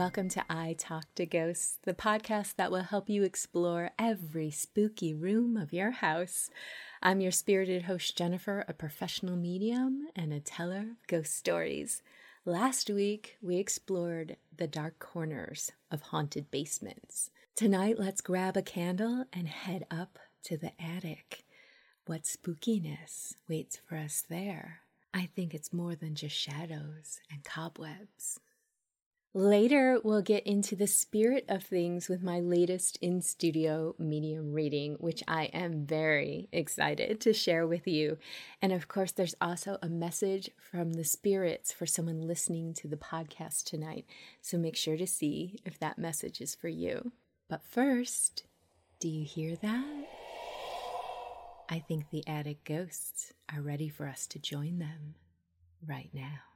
Welcome to I Talk to Ghosts, the podcast that will help you explore every spooky room of your house. I'm your spirited host, Jennifer, a professional medium and a teller of ghost stories. Last week, we explored the dark corners of haunted basements. Tonight, let's grab a candle and head up to the attic. What spookiness waits for us there? I think it's more than just shadows and cobwebs. Later, we'll get into the spirit of things with my latest in studio medium reading, which I am very excited to share with you. And of course, there's also a message from the spirits for someone listening to the podcast tonight. So make sure to see if that message is for you. But first, do you hear that? I think the attic ghosts are ready for us to join them right now.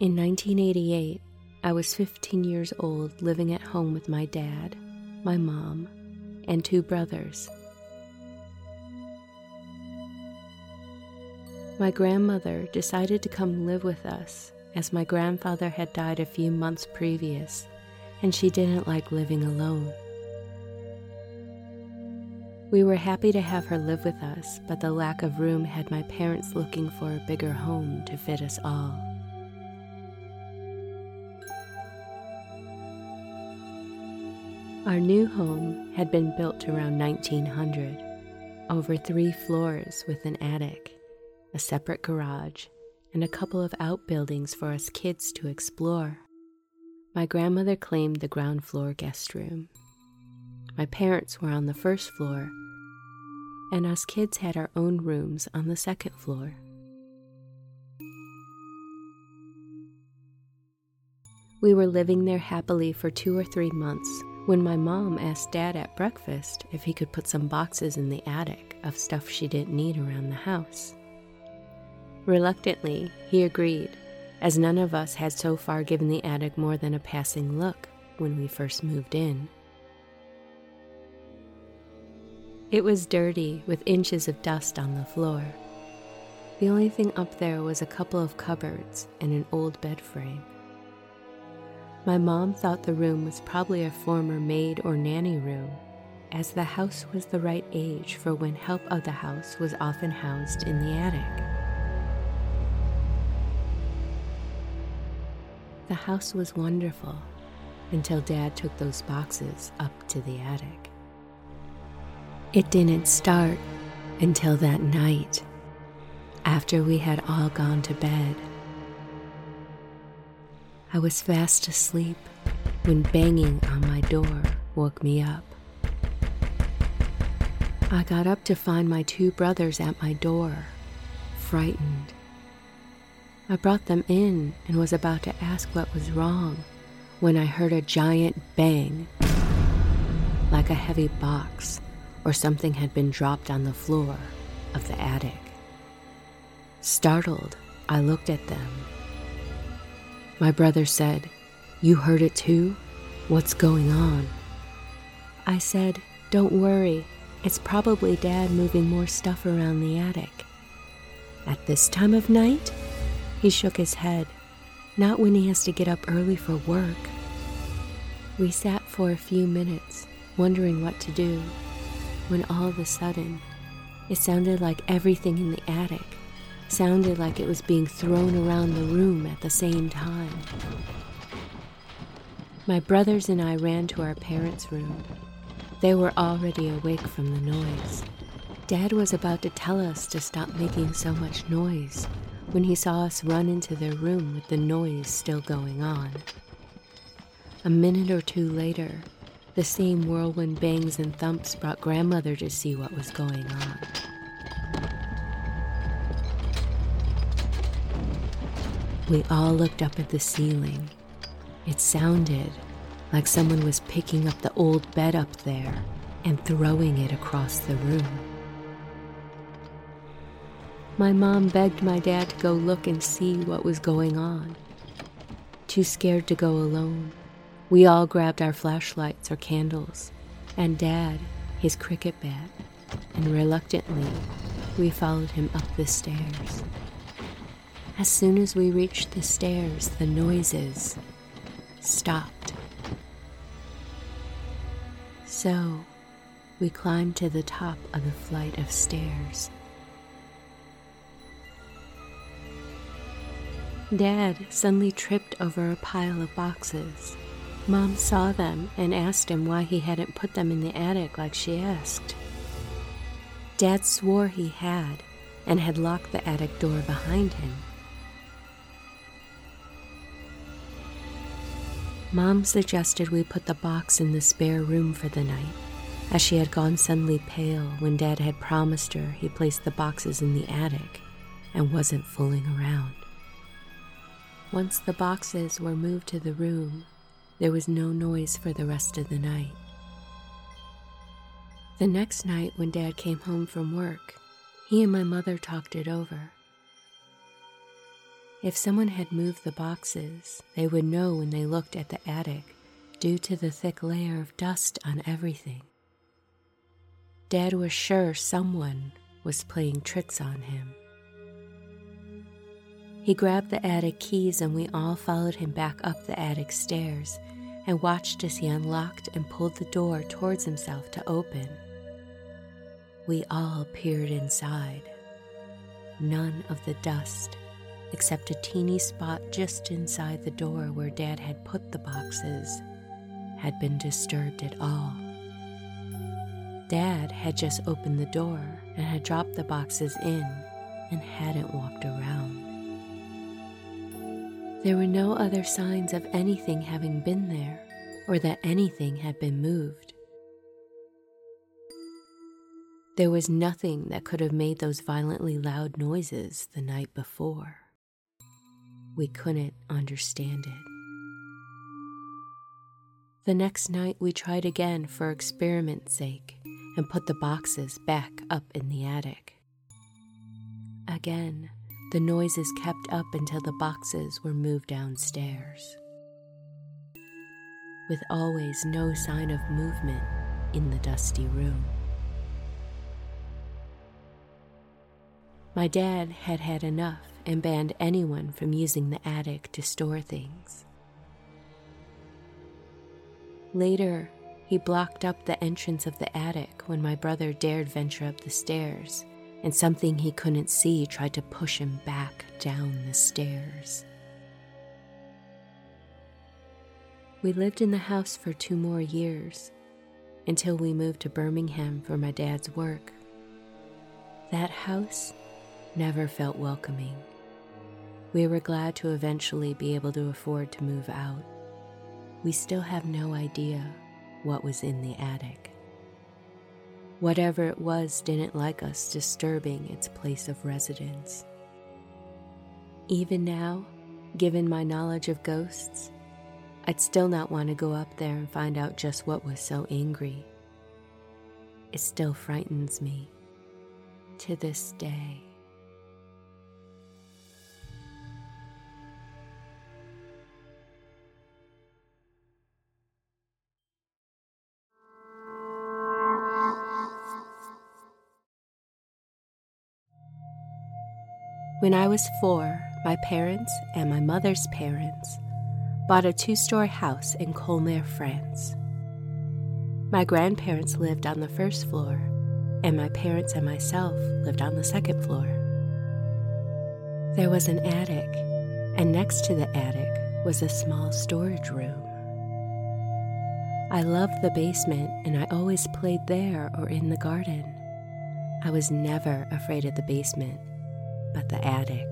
In 1988, I was 15 years old living at home with my dad, my mom, and two brothers. My grandmother decided to come live with us as my grandfather had died a few months previous and she didn't like living alone. We were happy to have her live with us, but the lack of room had my parents looking for a bigger home to fit us all. Our new home had been built around 1900, over three floors with an attic, a separate garage, and a couple of outbuildings for us kids to explore. My grandmother claimed the ground floor guest room. My parents were on the first floor, and us kids had our own rooms on the second floor. We were living there happily for two or three months when my mom asked Dad at breakfast if he could put some boxes in the attic of stuff she didn't need around the house. Reluctantly, he agreed, as none of us had so far given the attic more than a passing look when we first moved in. It was dirty with inches of dust on the floor. The only thing up there was a couple of cupboards and an old bed frame. My mom thought the room was probably a former maid or nanny room, as the house was the right age for when help of the house was often housed in the attic. The house was wonderful until Dad took those boxes up to the attic. It didn't start until that night, after we had all gone to bed. I was fast asleep when banging on my door woke me up. I got up to find my two brothers at my door, frightened. I brought them in and was about to ask what was wrong when I heard a giant bang, like a heavy box or something had been dropped on the floor of the attic. Startled, I looked at them my brother said, You heard it too? What's going on? I said, Don't worry. It's probably Dad moving more stuff around the attic. At this time of night? He shook his head. Not when he has to get up early for work. We sat for a few minutes, wondering what to do, when all of a sudden, it sounded like everything in the attic sounded like it was being thrown around the room at the same time. My brothers and I ran to our parents' room. They were already awake from the noise. Dad was about to tell us to stop making so much noise when he saw us run into their room with the noise still going on. A minute or two later, the same whirlwind bangs and thumps brought grandmother to see what was going on. We all looked up at the ceiling. It sounded like someone was picking up the old bed up there and throwing it across the room. My mom begged my dad to go look and see what was going on. Too scared to go alone, we all grabbed our flashlights or candles, and Dad his cricket bat, and reluctantly we followed him up the stairs. As soon as we reached the stairs, the noises stopped. So, we climbed to the top of the flight of stairs. Dad suddenly tripped over a pile of boxes. Mom saw them and asked him why he hadn't put them in the attic like she asked. Dad swore he had and had locked the attic door behind him. Mom suggested we put the box in the spare room for the night, as she had gone suddenly pale when Dad had promised her he placed the boxes in the attic and wasn't fooling around. Once the boxes were moved to the room, there was no noise for the rest of the night. The next night, when Dad came home from work, he and my mother talked it over. If someone had moved the boxes, they would know when they looked at the attic due to the thick layer of dust on everything. Dad was sure someone was playing tricks on him. He grabbed the attic keys and we all followed him back up the attic stairs and watched as he unlocked and pulled the door towards himself to open. We all peered inside. None of the dust, except a teeny spot just inside the door where Dad had put the boxes, had been disturbed at all. Dad had just opened the door and had dropped the boxes in and hadn't walked around. There were no other signs of anything having been there or that anything had been moved. There was nothing that could have made those violently loud noises the night before. We couldn't understand it. The next night, we tried again for experiment's sake and put the boxes back up in the attic. Again, the noises kept up until the boxes were moved downstairs. With always no sign of movement in the dusty room. My dad had had enough and banned anyone from using the attic to store things. Later, he blocked up the entrance of the attic when my brother dared venture up the stairs and something he couldn't see tried to push him back down the stairs. We lived in the house for two more years until we moved to Birmingham for my dad's work. That house never felt welcoming. We were glad to eventually be able to afford to move out. We still have no idea what was in the attic. Whatever it was didn't like us disturbing its place of residence. Even now, given my knowledge of ghosts, I'd still not want to go up there and find out just what was so angry. It still frightens me to this day. When I was four, my parents and my mother's parents bought a two story house in Colmar, France. My grandparents lived on the first floor, and my parents and myself lived on the second floor. There was an attic, and next to the attic was a small storage room. I loved the basement, and I always played there or in the garden. I was never afraid of the basement but the attic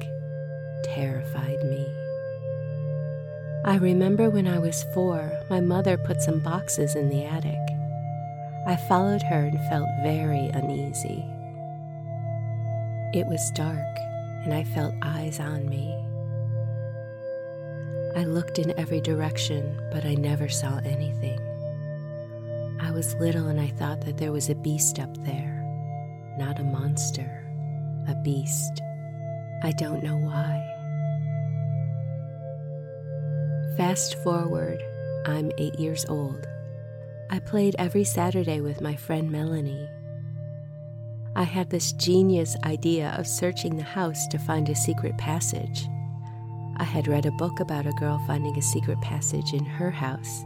terrified me. I remember when I was four, my mother put some boxes in the attic. I followed her and felt very uneasy. It was dark, and I felt eyes on me. I looked in every direction, but I never saw anything. I was little and I thought that there was a beast up there, not a monster, a beast. I don't know why. Fast forward, I'm eight years old. I played every Saturday with my friend Melanie. I had this genius idea of searching the house to find a secret passage. I had read a book about a girl finding a secret passage in her house,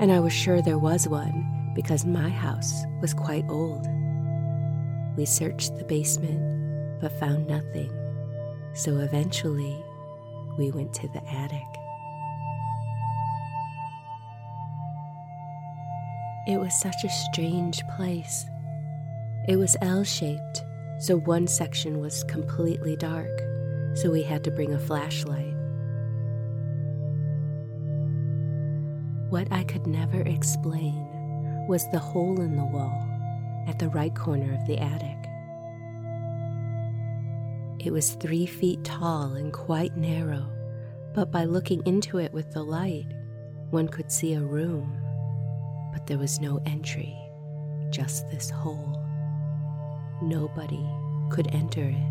and I was sure there was one because my house was quite old. We searched the basement but found nothing, so eventually we went to the attic. It was such a strange place. It was L shaped, so one section was completely dark, so we had to bring a flashlight. What I could never explain was the hole in the wall at the right corner of the attic. It was three feet tall and quite narrow, but by looking into it with the light, one could see a room. But there was no entry, just this hole. Nobody could enter it.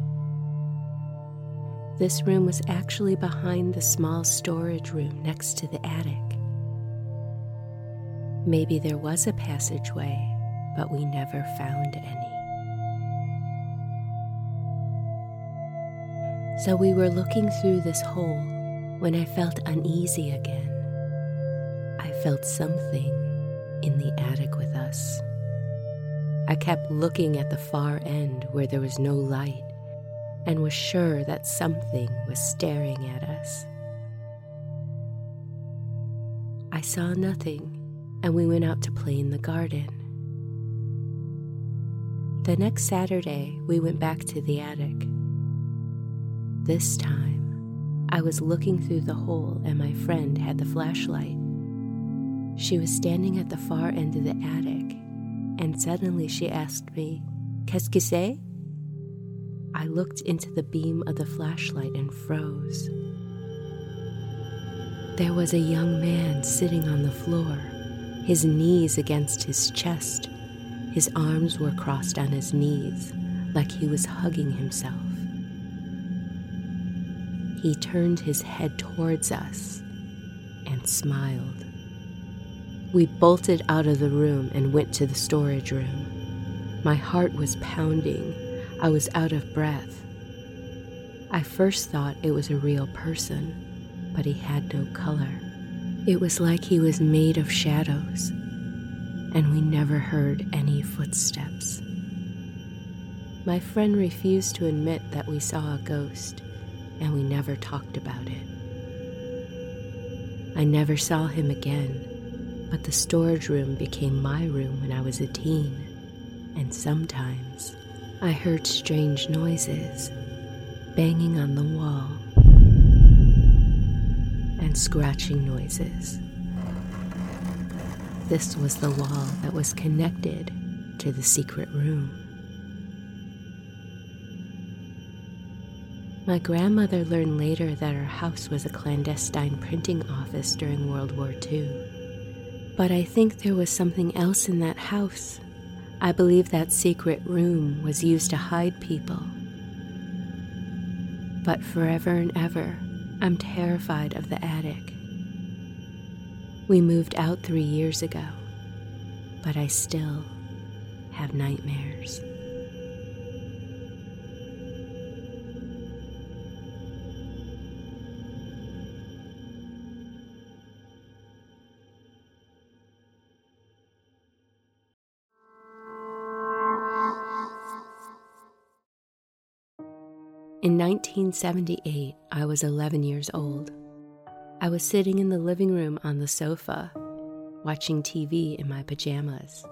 This room was actually behind the small storage room next to the attic. Maybe there was a passageway, but we never found any. So we were looking through this hole when I felt uneasy again. I felt something in the attic with us. I kept looking at the far end where there was no light and was sure that something was staring at us. I saw nothing and we went out to play in the garden. The next Saturday, we went back to the attic. This time, I was looking through the hole and my friend had the flashlight. She was standing at the far end of the attic, and suddenly she asked me, Qu'est-ce que c'est? I looked into the beam of the flashlight and froze. There was a young man sitting on the floor, his knees against his chest. His arms were crossed on his knees, like he was hugging himself. He turned his head towards us and smiled. We bolted out of the room and went to the storage room. My heart was pounding. I was out of breath. I first thought it was a real person, but he had no color. It was like he was made of shadows, and we never heard any footsteps. My friend refused to admit that we saw a ghost, and we never talked about it. I never saw him again but the storage room became my room when I was a teen, and sometimes I heard strange noises, banging on the wall, and scratching noises. This was the wall that was connected to the secret room. My grandmother learned later that her house was a clandestine printing office during World War II. But I think there was something else in that house. I believe that secret room was used to hide people. But forever and ever, I'm terrified of the attic. We moved out three years ago, but I still have nightmares. In 1978, I was 11 years old. I was sitting in the living room on the sofa, watching TV in my pajamas.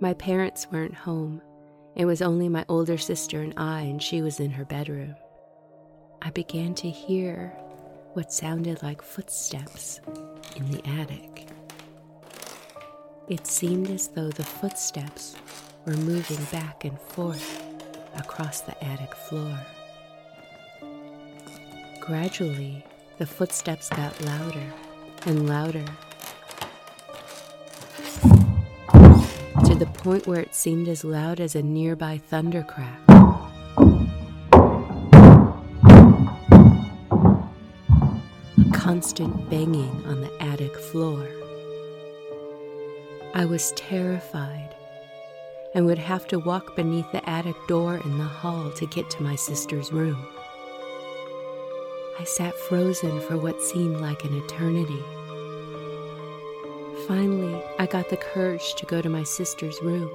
My parents weren't home. It was only my older sister and I, and she was in her bedroom. I began to hear what sounded like footsteps in the attic. It seemed as though the footsteps were moving back and forth across the attic floor. Gradually, the footsteps got louder and louder to the point where it seemed as loud as a nearby thunder crack. A constant banging on the attic floor. I was terrified and would have to walk beneath the attic door in the hall to get to my sister's room. I sat frozen for what seemed like an eternity. Finally, I got the courage to go to my sister's room.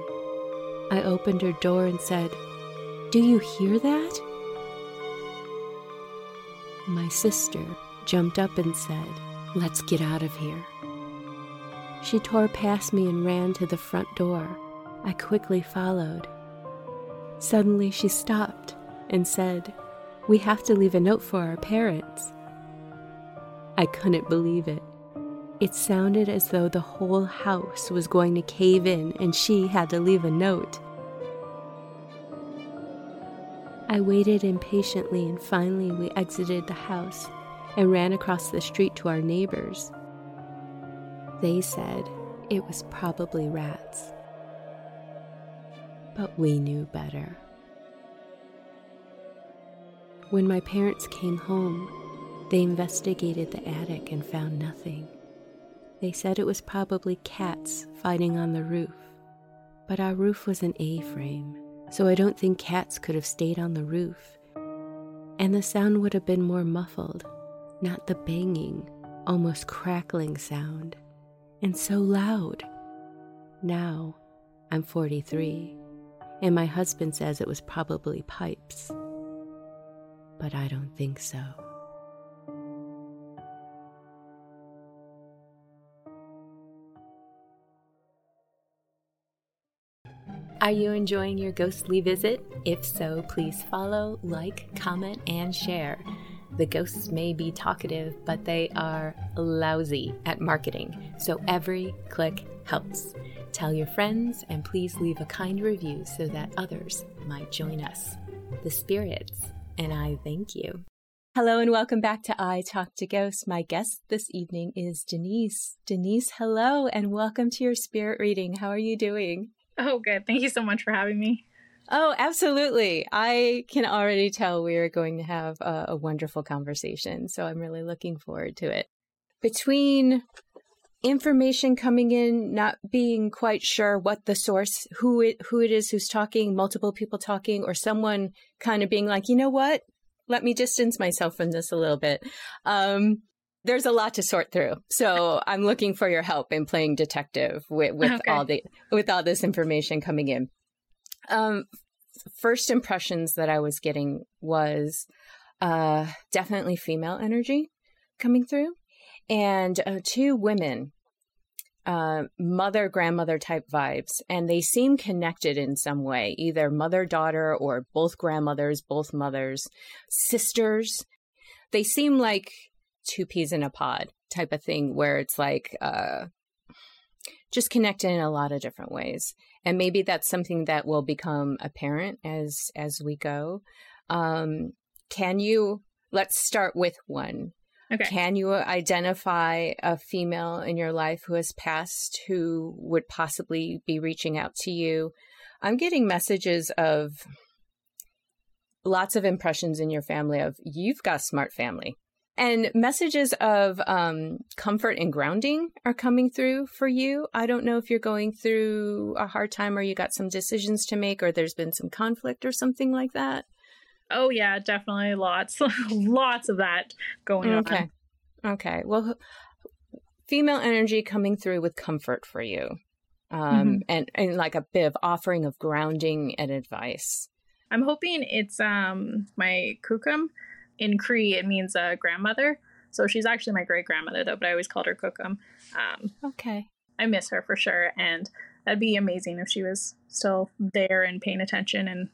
I opened her door and said, Do you hear that? My sister jumped up and said, Let's get out of here. She tore past me and ran to the front door. I quickly followed. Suddenly, she stopped and said, We have to leave a note for our parents. I couldn't believe it. It sounded as though the whole house was going to cave in and she had to leave a note. I waited impatiently and finally we exited the house and ran across the street to our neighbors. They said it was probably rats. But we knew better. When my parents came home, they investigated the attic and found nothing. They said it was probably cats fighting on the roof, but our roof was an A frame, so I don't think cats could have stayed on the roof. And the sound would have been more muffled, not the banging, almost crackling sound, and so loud. Now I'm 43, and my husband says it was probably pipes, but I don't think so. Are you enjoying your ghostly visit? If so, please follow, like, comment, and share. The ghosts may be talkative, but they are lousy at marketing, so every click helps. Tell your friends and please leave a kind review so that others might join us. The spirits, and I thank you. Hello and welcome back to I Talk to Ghosts. My guest this evening is Denice. Denice, hello and welcome to your spirit reading. How are you doing? Oh, good. Thank you so much for having me. Oh, absolutely. I can already tell we are going to have a, a, wonderful conversation. So I'm really looking forward to it. Between information coming in, not being quite sure what the source, who it, who it is who's talking, multiple people talking, or someone kind of being like, you know what? Let me distance myself from this a little bit. Um, there's a lot to sort through. So I'm looking for your help in playing detective with, with okay. all the with all this information coming in. Um, first impressions that I was getting was uh, definitely female energy coming through, and uh, two women, uh, mother grandmother type vibes, and they seem connected in some way, either mother daughter or both grandmothers, both mothers, sisters. They seem like two peas in a pod type of thing where it's like uh, just connected in a lot of different ways. And maybe that's something that will become apparent as as we go. Um, can you let's start with one okay can you identify a female in your life who has passed who would possibly be reaching out to you i'm getting messages of lots of impressions in your family of you've got smart family and messages of um, comfort and grounding are coming through for you. I don't know if you're going through a hard time or you got some decisions to make or there's been some conflict or something like that. Oh, yeah, definitely lots, lots of that going okay. on. Okay. Okay. Well, female energy coming through with comfort for you um, mm-hmm. and, and like a bit of offering of grounding and advice. I'm hoping it's um, my kukum in Cree, it means a grandmother. So she's actually my great grandmother, though, but I always called her Cookum. Um, okay. I miss her for sure. And that'd be amazing if she was still there and paying attention. And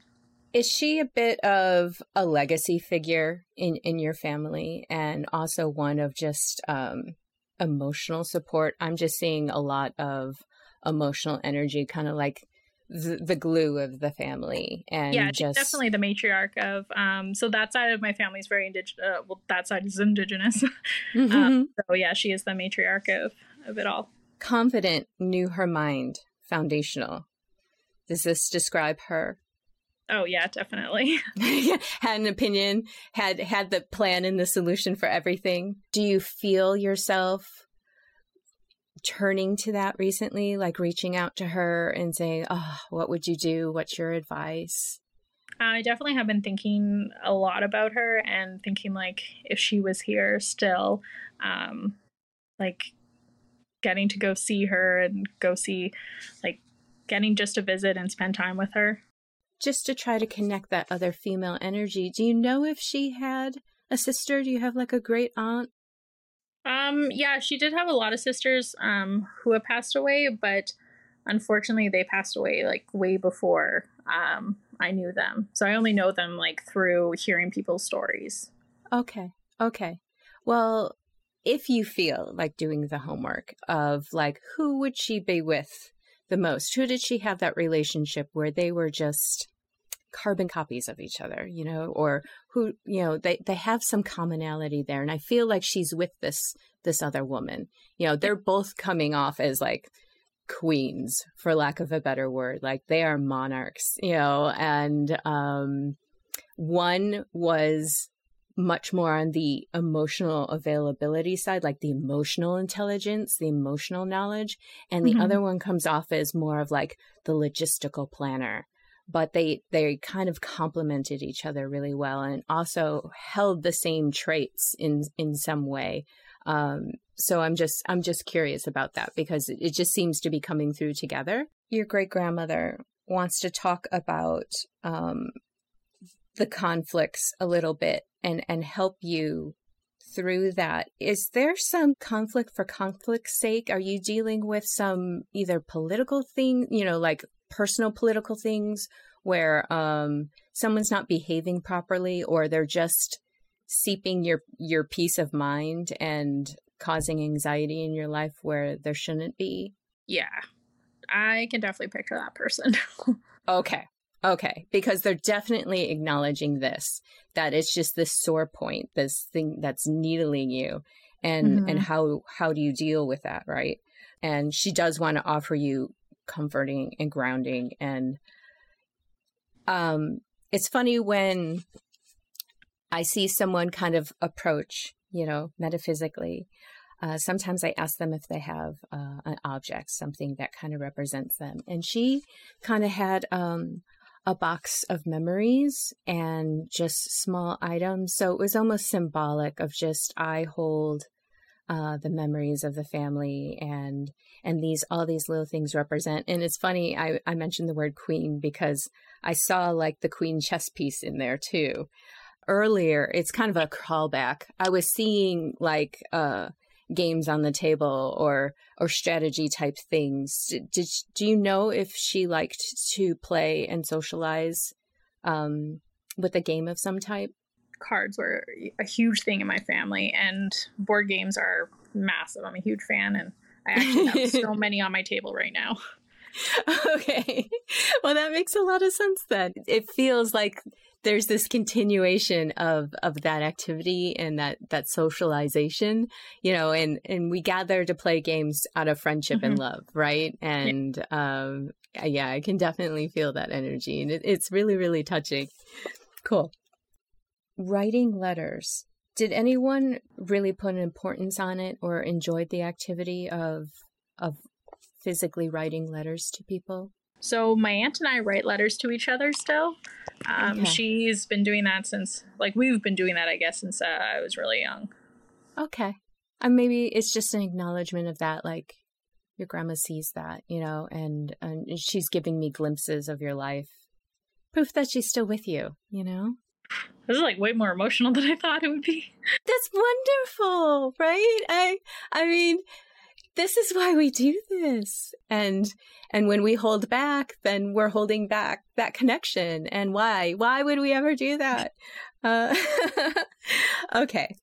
is she a bit of a legacy figure in, in your family and also one of just um, emotional support? I'm just seeing a lot of emotional energy, kind of like the, the glue of the family and yeah just definitely the matriarch of um so that side of my family is very indigenous uh, well that side is indigenous mm-hmm. um, so yeah she is the matriarch of of it all confident knew her mind foundational does this describe her oh yeah definitely had an opinion had had the plan and the solution for everything do you feel yourself turning to that recently, like reaching out to her and saying, "Oh, what would you do? What's your advice?" I definitely have been thinking a lot about her and thinking like if she was here still, um, like getting to go see her and go see, like getting just a visit and spend time with her. Just to try to connect that other female energy. Do you know if she had a sister? Do you have like a great aunt? Um, yeah, she did have a lot of sisters um who have passed away, but unfortunately they passed away like way before um I knew them. So I only know them like through hearing people's stories. Okay. Okay. Well, if you feel like doing the homework of like who would she be with the most? Who did she have that relationship where they were just carbon copies of each other, you know, or who, you know, they they have some commonality there and I feel like she's with this this other woman. You know, they're both coming off as like queens for lack of a better word like they are monarchs you know and um one was much more on the emotional availability side like the emotional intelligence the emotional knowledge and the mm-hmm. other one comes off as more of like the logistical planner but they they kind of complemented each other really well and also held the same traits in in some way um, so I'm just I'm just curious about that because it just seems to be coming through together. Your great grandmother wants to talk about um, the conflicts a little bit and and help you through that. Is there some conflict for conflict's sake? Are you dealing with some either political thing, you know, like personal political things where um, someone's not behaving properly or they're just seeping your your peace of mind and causing anxiety in your life where there shouldn't be? Yeah. I can definitely picture that person. okay. Okay, because they're definitely acknowledging this that it's just this sore point, this thing that's needling you and mm-hmm. and how how do you deal with that, right? And she does want to offer you comforting and grounding and um it's funny when I see someone kind of approach, you know, metaphysically. Uh, sometimes I ask them if they have uh, an object, something that kind of represents them. And she kind of had um, a box of memories and just small items. So it was almost symbolic of just I hold uh, the memories of the family and and these all these little things represent. And it's funny I, I mentioned the word queen because I saw like the queen chess piece in there too earlier, it's kind of a callback. I was seeing like uh, games on the table or or strategy type things. Did, did do you know if she liked to play and socialize um, with a game of some type? Cards were a huge thing in my family, and board games are massive. I'm a huge fan, and I actually have so many on my table right now. Okay. Well, that makes a lot of sense then. It feels like there's this continuation of of that activity and that that socialization you know and and we gather to play games out of friendship mm-hmm. and love right and um yeah i can definitely feel that energy and it, it's really really touching cool writing letters did anyone really put an importance on it or enjoyed the activity of of physically writing letters to people so my aunt and I write letters to each other still. Um, okay. She's been doing that since, like, we've been doing that, I guess, since uh, I was really young. Okay. And maybe it's just an acknowledgement of that, like, your grandma sees that, you know, and, and she's giving me glimpses of your life. Proof that she's still with you, you know? This is like way more emotional than I thought it would be. That's wonderful, right? I I mean, this is why we do this. And and when we hold back, then we're holding back that connection. And why? Why would we ever do that? Uh, okay.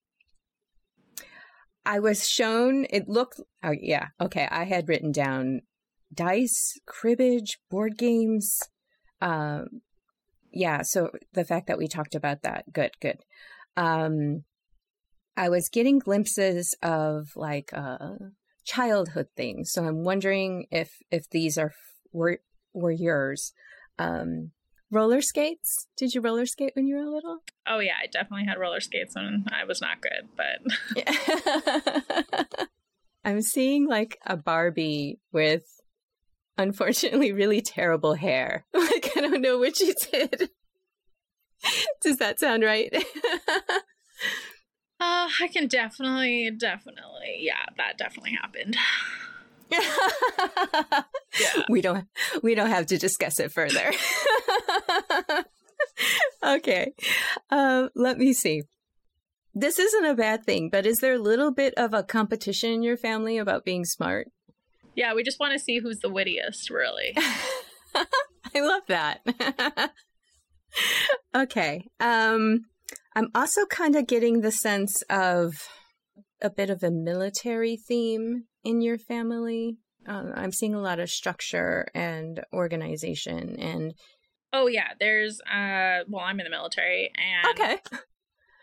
I was shown, it looked, oh, yeah, okay. I had written down dice, cribbage, board games. Um, yeah, so the fact that we talked about that, good, good. Um, I was getting glimpses of like uh, childhood things. So I'm wondering if if these are were were yours. Um, roller skates? Did you roller skate when you were a little? Oh yeah, I definitely had roller skates when I was not good, but I'm seeing like a Barbie with unfortunately really terrible hair. Like I don't know what she it. Does that sound right? uh, I can definitely, definitely, yeah, that definitely happened. yeah. We don't we don't have to discuss it further. okay. Uh, let me see. This isn't a bad thing, but is there a little bit of a competition in your family about being smart? Yeah, we just want to see who's the wittiest, really. I love that. okay. Um I'm also kind of getting the sense of a bit of a military theme in your family. Uh, I'm seeing a lot of structure and organization and Oh yeah, there's uh well I'm in the military and Okay.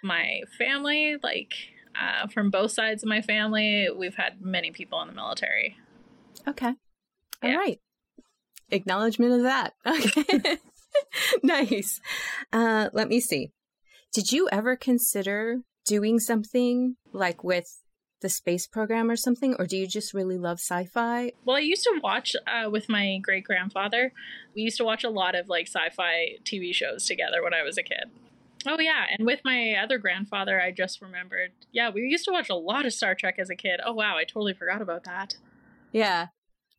my family like uh from both sides of my family, we've had many people in the military. Okay. All Yeah. right. Acknowledgement of that. Okay. nice. Uh, let me see. Did you ever consider doing something like with the space program or something, or do you just really love sci-fi? Well, I used to watch uh, with my great grandfather. We used to watch a lot of like sci-fi TV shows together when I was a kid. Oh yeah, and with my other grandfather, I just remembered. Yeah, we used to watch a lot of Star Trek as a kid. Oh wow, I totally forgot about that. Yeah.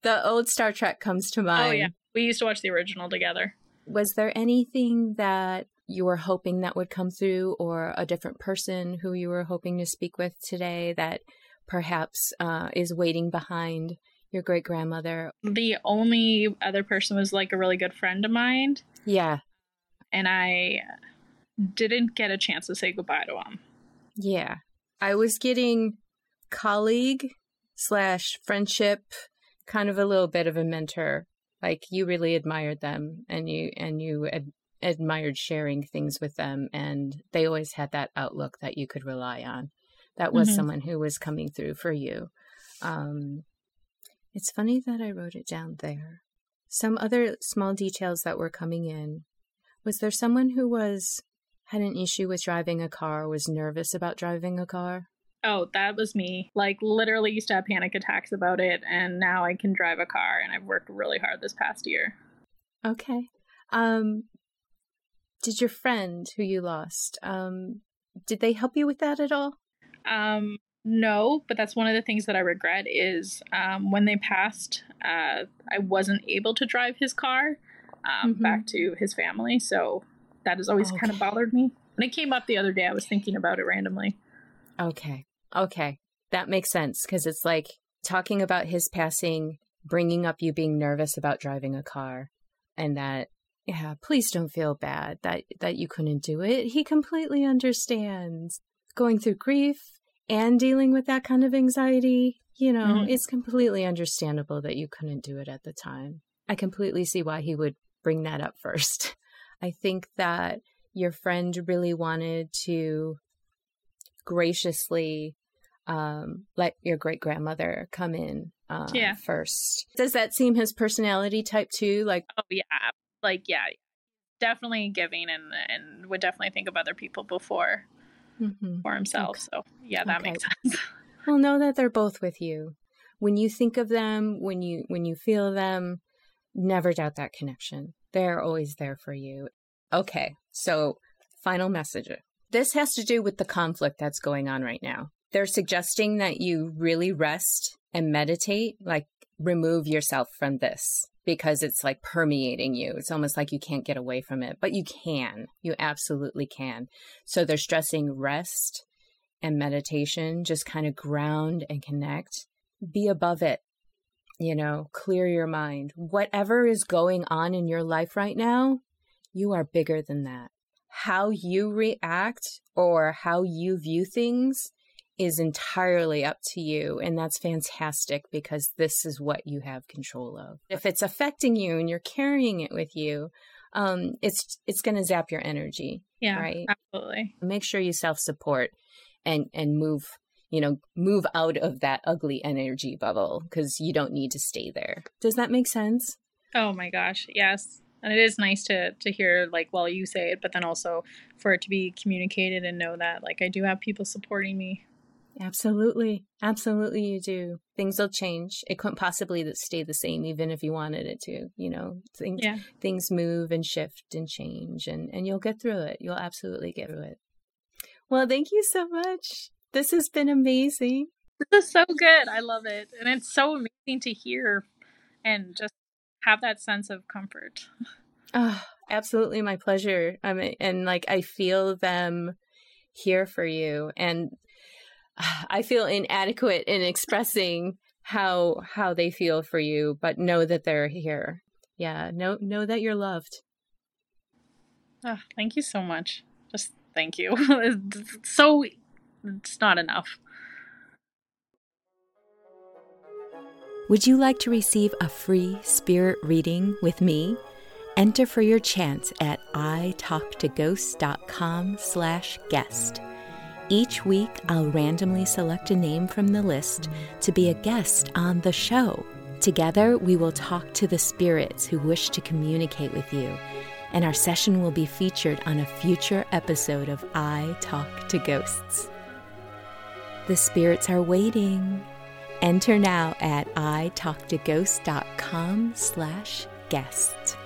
The old Star Trek comes to mind. Oh yeah, we used to watch the original together. Was there anything that you were hoping that would come through, or a different person who you were hoping to speak with today that perhaps uh, is waiting behind your great grandmother? The only other person was like a really good friend of mine, Yeah. and I didn't get a chance to say goodbye to him. Yeah. I was getting colleague slash friendship, kind of a little bit of a mentor. Like you really admired them and you and you ad- admired sharing things with them and they always had that outlook that you could rely on. That was Mhm. someone who was coming through for you. Um it's funny that I wrote it down there. Some other small details that were coming in. Was there someone who was had an issue with driving a car, was nervous about driving a car? Oh, that was me. Like literally used to have panic attacks about it, and now I can drive a car, and I've worked really hard this past year. Okay. Um did your friend who you lost um did they help you with that at all? Um, no, but that's one of the things that I regret is um, when they passed, uh, I wasn't able to drive his car um, Mhm. back to his family. So that has always kind of bothered me. When it came up the other day, I was thinking about it randomly. Okay. Okay. That makes sense because it's like talking about his passing, bringing up you being nervous about driving a car, and that, yeah, please don't feel bad that, that you couldn't do it. He completely understands going through grief and dealing with that kind of anxiety. You know, Mhm. it's completely understandable that you couldn't do it at the time. I completely see why he would bring that up first. I think that your friend really wanted to graciously um, let your great grandmother come in uh, Yeah. first. Does that seem his personality type too? Like, Oh yeah, like yeah, definitely giving and and would definitely think of other people before mhm. for himself. So yeah, that Okay. makes sense. well, know that they're both with you. When you think of them, when you when you feel them, never doubt that connection. They're always there for you. Okay, so final message. This has to do with the conflict that's going on right now. They're suggesting that you really rest and meditate, like remove yourself from this because it's like permeating you. It's almost like you can't get away from it, but you can. You absolutely can. So they're stressing rest and meditation, just kind of ground and connect. Be above it. You know, clear your mind. Whatever is going on in your life right now, you are bigger than that. How you react or how you view things is entirely up to you. And that's fantastic because this is what you have control of. If it's affecting you and you're carrying it with you, um, it's it's going to zap your energy. Yeah, Right. absolutely. Make sure you self support and and move you know move out of that ugly energy bubble because you don't need to stay there. Does that make sense? Oh my gosh, yes. And it is nice to to hear like while you say it, but then also for it to be communicated and know that like I do have people supporting me. Absolutely. Absolutely, you do. Things will change. It couldn't possibly stay the same, even if you wanted it to. You know, things, yeah. things move and shift and change, and, and you'll get through it. You'll absolutely get through it. Well, thank you so much. This has been amazing. This is so good. I love it. And it's so amazing to hear and just have that sense of comfort. Oh, absolutely my pleasure. I mean, and like I feel them here for you and I feel inadequate in expressing how how they feel for you, but know that they're here. Yeah, know know that you're loved. Oh, thank you so much. Just thank you. it's so it's not enough. Would you like to receive a free spirit reading with me? Enter for your chance at italktoghosts.com slash guest. Each week, I'll randomly select a name from the list to be a guest on the show. Together, we will talk to the spirits who wish to communicate with you, and our session will be featured on a future episode of I Talk to Ghosts. The spirits are waiting. Enter now at italktoghosts.com slash guest.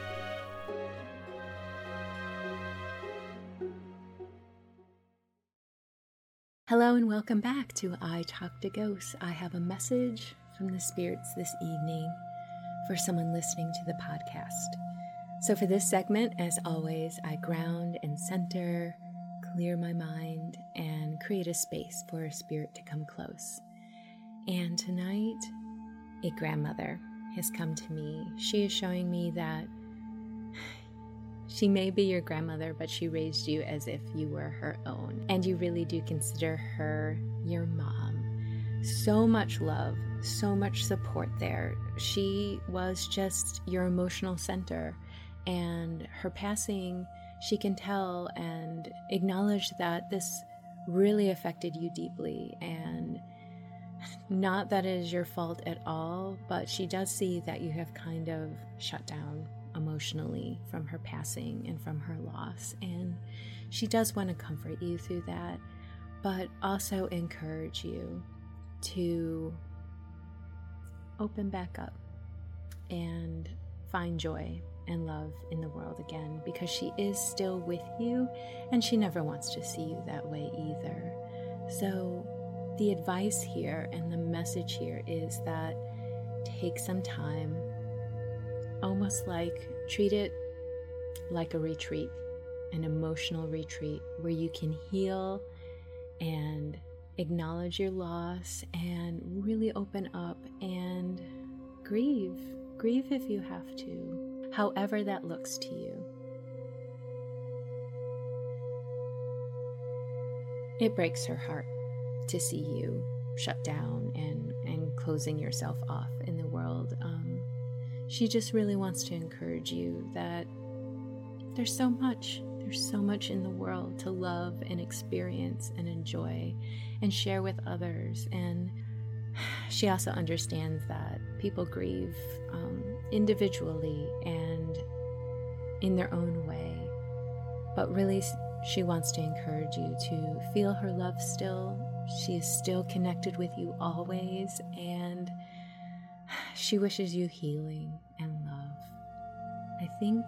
Hello and welcome back to I Talk to Ghosts. I have a message from the spirits this evening for someone listening to the podcast. So, for this segment, as always, I ground and center, clear my mind, and create a space for a spirit to come close. And tonight, a grandmother has come to me. She is showing me that she may be your grandmother, but she raised you as if you were her own. And you really do consider her your mom. So much love, so much support there. She was just your emotional center. And her passing, she can tell and acknowledge that this really affected you deeply. And not that it is your fault at all, but she does see that you have kind of shut down emotionally from her passing and from her loss. And she does want to comfort you through that, but also encourage you to open back up and find joy and love in the world again because she is still with you and she never wants to see you that way either. So, the advice here and the message here is that take some time, almost like treat it like a retreat, an emotional retreat where you can heal and acknowledge your loss and really open up and grieve. Grieve if you have to, however that looks to you. It breaks her heart to see you shut down and, and closing yourself off she just really wants to encourage you that there's so much, there's so much in the world to love and experience and enjoy and share with others. And she also understands that people grieve um, individually and in their own way, but really she wants to encourage you to feel her love still she is still connected with you always, and she wishes you healing and love. I think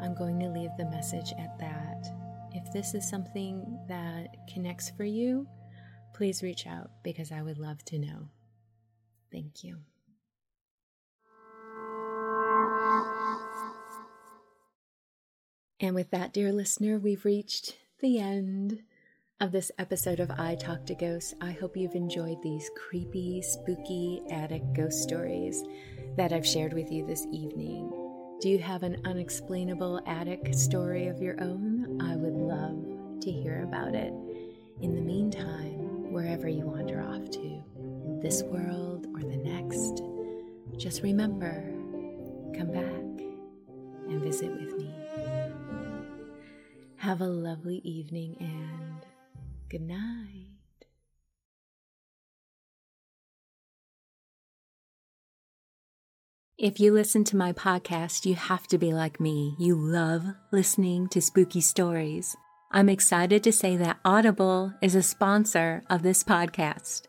I'm going to leave the message at that. If this is something that connects for you, please reach out because I would love to know. Thank you. And with that, dear listener, we've reached the end of this episode of I Talk to Ghosts. I hope you've enjoyed these creepy, spooky attic ghost stories that I've shared with you this evening. Do you have an unexplainable attic story of your own? I would love to hear about it. In the meantime, wherever you wander off to, this world or the next, just remember come back and visit with me. Have a lovely evening and Good night. If you listen to my podcast, you have to be like me. You love listening to spooky stories. I'm excited to say that Audible is a sponsor of this podcast.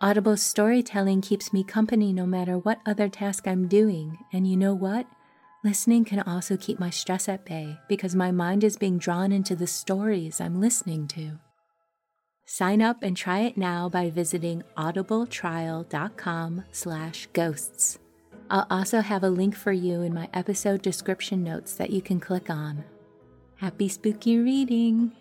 Audible's storytelling keeps me company no matter what other task I'm doing, and you know what? Listening can also keep my stress at bay because my mind is being drawn into the stories I'm listening to. Sign up and try it now by visiting audibletrial.com slash ghosts. I'll also have a link for you in my episode description notes that you can click on. Happy spooky reading!